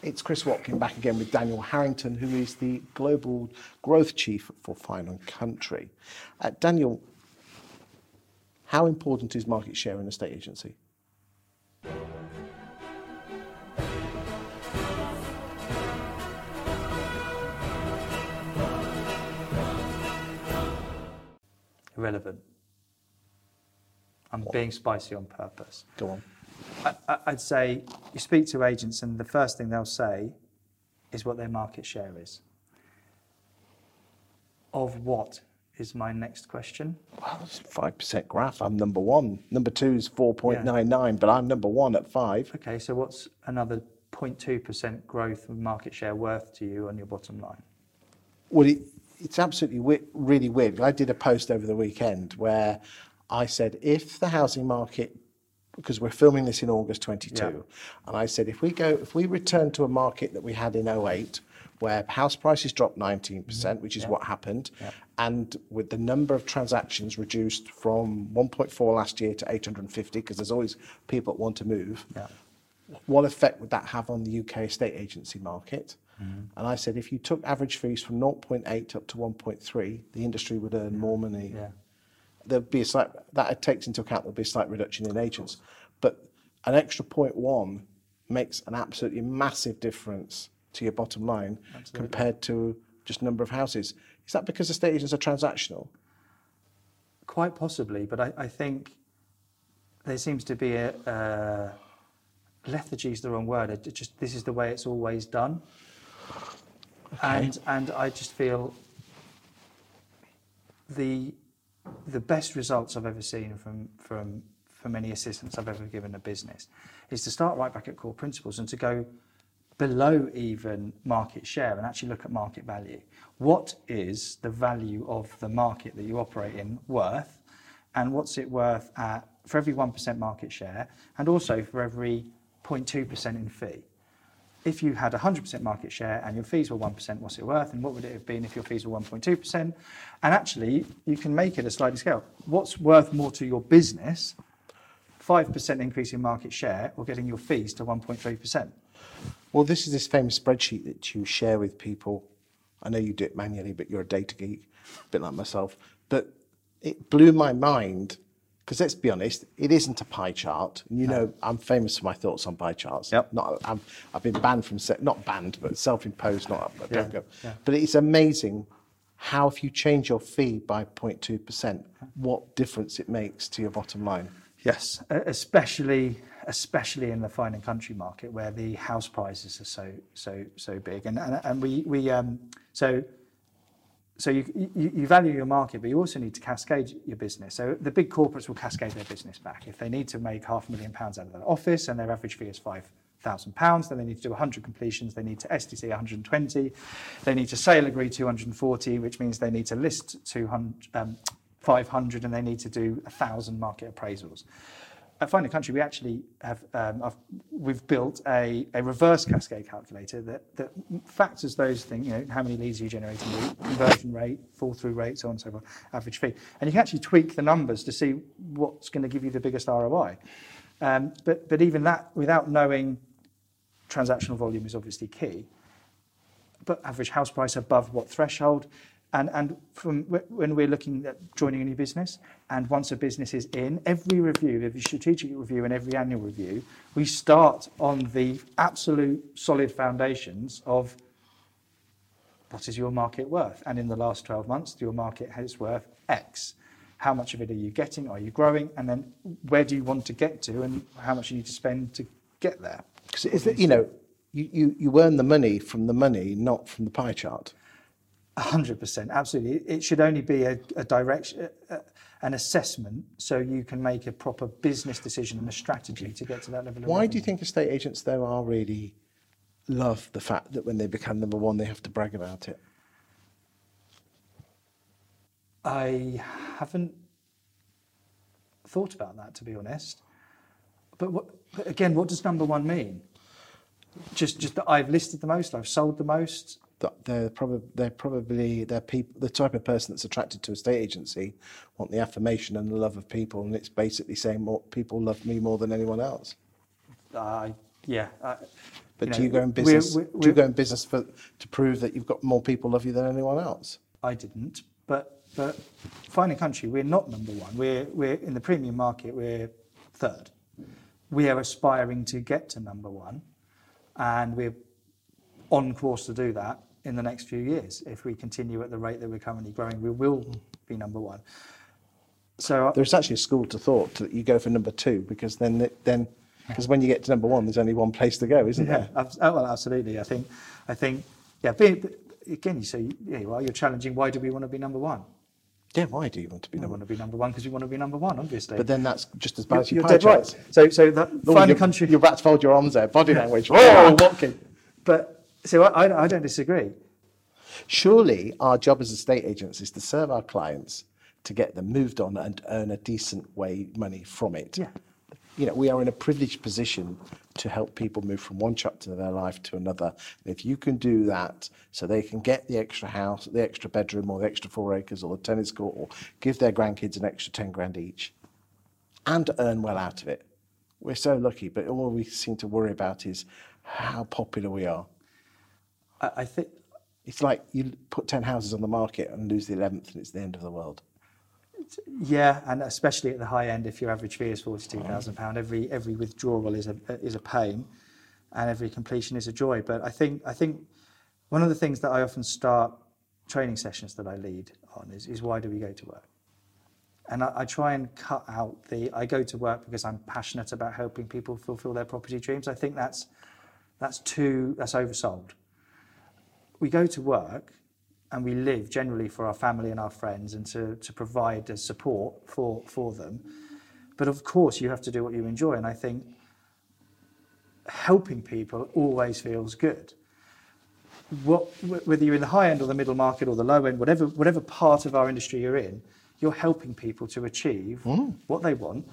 It's Chris Watkin back again with Daniel Harrington, who is the Global Growth Chief for Fine and Country. Uh, Daniel, how important is market share in estate agency? Irrelevant. I'm being spicy on purpose. Go on. I, I'd say you speak to agents, and the first thing they'll say is what their market share is. Of what is my next question? Well, it's a 5% graph. I'm number one. Number two is 4.99, but I'm number one at five. Okay, so what's another 0.2% growth of market share worth to you on your bottom line? Well, it, it's absolutely wi- really weird. I did a post over the weekend where I said if the housing market, because we're filming this in August 22, Yeah. and I said if we go, if we return to a market that we had in 08, where house prices dropped 19%, mm-hmm. which is what happened, Yeah. and with the number of transactions reduced from 1.4 last year to 850, because there's always people that want to move Yeah. what effect would that have on the UK estate agency market? Mm-hmm. And I said, if you took average fees from 0.8 up to 1.3, the industry would earn more money. There'd be a slight, that takes into account there'll be a slight reduction in agents. But an extra 0.1 makes an absolutely massive difference to your bottom line compared to just number of houses. Is that because estate agents are transactional? Quite possibly, but I, I think there seems to be a, uh, lethargy is the wrong word. It just this is the way it's always done, and and I just feel the the best results I've ever seen from from from any assistance I've ever given a business is to start right back at core principles and to go below even market share and actually look at market value. What is the value of the market that you operate in worth, and what's it worth at for every 1% market share, and also for every 0.2% in fee? If you had 100% market share and your fees were 1%, what's it worth? And what would it have been if your fees were 1.2%? And actually, you can make it a sliding scale. What's worth more to your business? 5% increase in market share or getting your fees to 1.3%? Well, this is this famous spreadsheet that you share with people. I know you do it manually, but you're a data geek, a bit like myself. But it blew my mind because let's be honest, it isn't a pie chart. You know, I'm famous for my thoughts on pie charts. Yep. Not, I'm, I've been banned from, se- not banned, but self-imposed. Not, Yeah, go. yeah. But it's amazing how if you change your fee by 0.2%, what difference it makes to your bottom line. Yes, especially especially in the Fine and Country market where the house prices are so so so big, and and, and we we um so. So you, you, you value your market, but you also need to cascade your business. So the big corporates will cascade their business back. If they need to make half a million pounds out of their office and their average fee is five thousand pounds, then they need to do 100 completions. They need to STC 120. They need to sale agree 240, which means they need to list 200, um, 500, and they need to do a thousand market appraisals. At Fine and Country, we actually have um, we've built a, a reverse cascade calculator that, that factors those things. You know, how many leads are you generating, conversion rate, fall through rate, so on and so forth, average fee, and you can actually tweak the numbers to see what's going to give you the biggest ROI. Um, but but even that, without knowing transactional volume, is obviously key but average house price above what threshold. And, and from when we're looking at joining a new business, and once a business is in, every review, every strategic review, and every annual review, we start on the absolute solid foundations of what is your market worth? And in the last 12 months, your market is worth X. How much of it are you getting? Are you growing? And then where do you want to get to, and how much you need to spend to get there? Because you know, you, you, you earn the money from the money, not from the pie chart. A hundred percent, absolutely. It- should only be a, a direction, uh, an assessment, so you can make a proper business decision and a strategy to get to that level. Of Why do you think estate agents, though, are really love the fact that when they become number one, they have to brag about it? I haven't thought about that, to be honest. But, what, but again, what does number one mean? Just, just that I've listed the most, I've sold the most. They're probably they're probably they're people the type of person that's attracted to a estate agency want the affirmation and the love of people, and it's basically saying more people love me more than anyone else. I yeah, I, But you do know, you go in we're- business? we're- do you go in business for to prove that you've got more people love you than anyone else? I didn't, but but fine country, we're not number one. We're we're in the premium market. We're third. We are aspiring to get to number one, and we're on course to do that in the next few years. If we continue at the rate that we're currently growing, we will be number one. So There's actually a school to thought that you go for number two because then then because when you get to number one, there's only one place to go, isn't Yeah, there? oh, well, absolutely. I think, I think, yeah. Being, again, you say, yeah, well, you're challenging. Why do we want to be number one? Yeah. Why do you want to be We number? want to be number one because you want to be number one, obviously. But then that's just as bad you're, as your you're dead right. So, so that Fine and Country. You're about to fold your arms there. Body language. Oh, walking. But so I, I, I don't disagree. Surely our job as estate agents is to serve our clients to get them moved on and earn a decent way money from it. Yeah. You know, we are in a privileged position to help people move from one chapter of their life to another. And if you can do that so they can get the extra house, the extra bedroom or the extra four acres or the tennis court or give their grandkids an extra 10 grand each and earn well out of it. We're so lucky, but all we seem to worry about is how popular we are. I, I think It's like you put 10 houses on the market and lose the 11th and it's the end of the world. Yeah, and especially at the high end, if your average fee is forty-two thousand pound, every every withdrawal is a is a pain, and every completion is a joy. But I think I think one of the things that I often start training sessions that I lead on is, is why do we go to work? And I, I try and cut out the I go to work because I'm passionate about helping people fulfil their property dreams. I think that's that's too that's oversold. We go to work and we live generally for our family and our friends and to, to provide the support for, for them. But of course, you have to do what you enjoy. And I think helping people always feels good. What, whether you're in the high end or the middle market or the low end, whatever, whatever part of our industry you're in, you're helping people to achieve mm. what they want.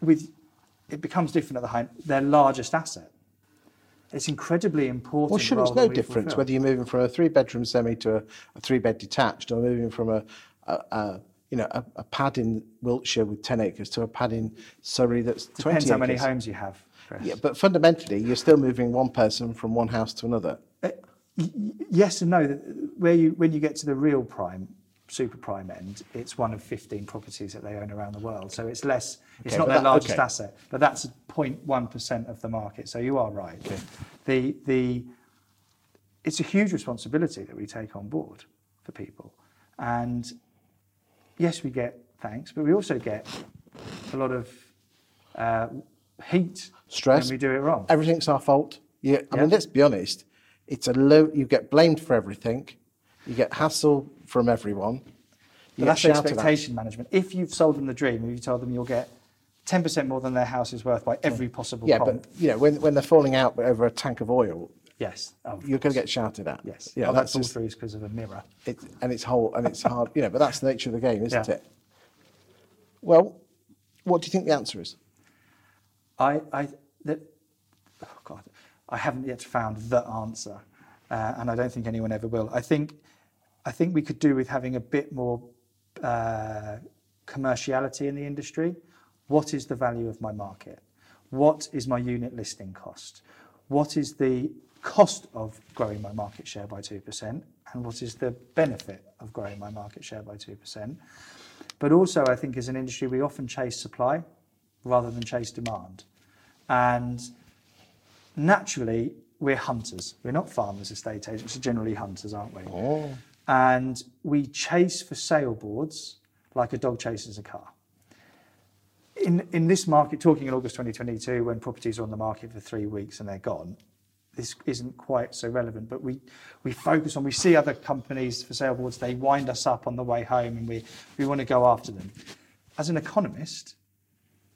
With, it becomes different at the high end, their largest asset. It's incredibly important. Well, sure, it's no difference fulfill. whether you're moving from a three bedroom semi to a, a three bed detached or moving from a, a, a you know, a, pad in Wiltshire with 10 acres to a pad in Surrey that's 20 Depends how many homes you have. Chris. Yeah, but fundamentally, you're still moving one person from one house to another. Uh, yes and no. Where you when you get to the real prime, super prime end, it's one of 15 properties that they own around the world. So it's less. It's Okay, not that- largest okay. asset, but that's 0.1 percent of the market. So you are right. The the it's a huge responsibility that we take on board for people, and yes, we get thanks, but we also get a lot of uh, heat Stress. when we do it wrong. Everything's our fault. Yeah, I Yeah. mean, let's be honest. It's a low. You get blamed for everything. You get hassle everyone. But that's expectation management. If you've sold them the dream, if you told them you'll get 10% more than their house is worth by every possible Yeah, comp, but you know, when when they're falling out over a tank of oil, yes, oh, you're going to get shouted at. yes. Yeah, oh, that's all just through is because of a mirror. it, and it's whole and it's hard. You know, but that's the nature of the game, isn't Yeah. it? Well, what do you think the answer is? I, I, that, oh God, I haven't yet found the answer, uh, and I don't think anyone ever will. I think, I think we could do with having a bit more uh, commerciality in the industry. What is the value of my market? What is my unit listing cost? What is the cost of growing my market share by 2%? And what is the benefit of growing my market share by 2%? But also, I think as an industry, we often chase supply rather than chase demand. And naturally, we're hunters. We're not farmers, estate agents, we're generally hunters, aren't we? And we chase for sale boards like a dog chases a car. In, in this market, talking in August 2022, when properties are on the market for three weeks and they're gone, this isn't quite so relevant, but we, we focus on, we see other companies for sale boards, they wind us up on the way home and we, we want to go after them. As an economist,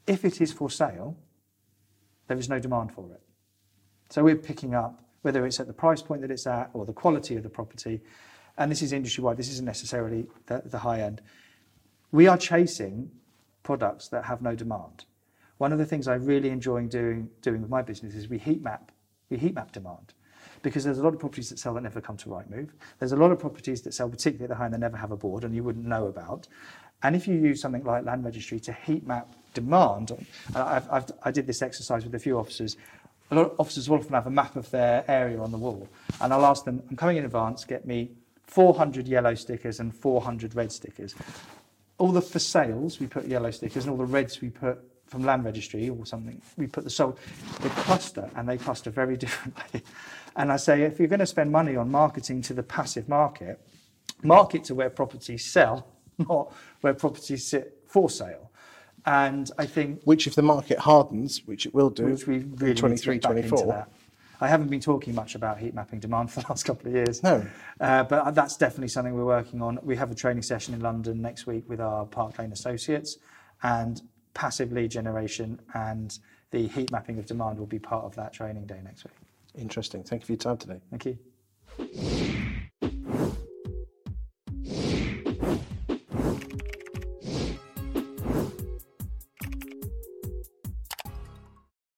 if it is for sale, there is no demand for it. So we're picking up, whether it's at the price point that it's at or the quality of the property, and this is industry wide, this isn't necessarily the, the high end. We are chasing products that have no demand. One of the things I really enjoy doing, doing with my business is we heat map, we heat map demand. Because there's a lot of properties that sell that never come to Rightmove. There's a lot of properties that sell, particularly at the high end, that never have a board and you wouldn't know about. And if you use something like land registry to heat map demand, and I've, I've, I did this exercise with a few officers, a lot of officers will often have a map of their area on the wall, and I'll ask them, I'm coming in advance, get me 400 yellow stickers and 400 red stickers. All the for sales, we put yellow stickers, and all the reds we put from land registry or something, we put the sold. They cluster, and they cluster very differently. And I say, if you're going to spend money on marketing to the passive market, market to where properties sell, not where properties sit for sale. And I think Which, if the market hardens, which it will do, which we really need to 23, get back into 24, that. I haven't been talking much about heat mapping demand for the last couple of years. No. Uh, but that's definitely something we're working on. We have a training session in London next week with our Park Lane associates, and passive lead generation and the heat mapping of demand will be part of that training day next week. Interesting. Thank you for your time today. Thank you.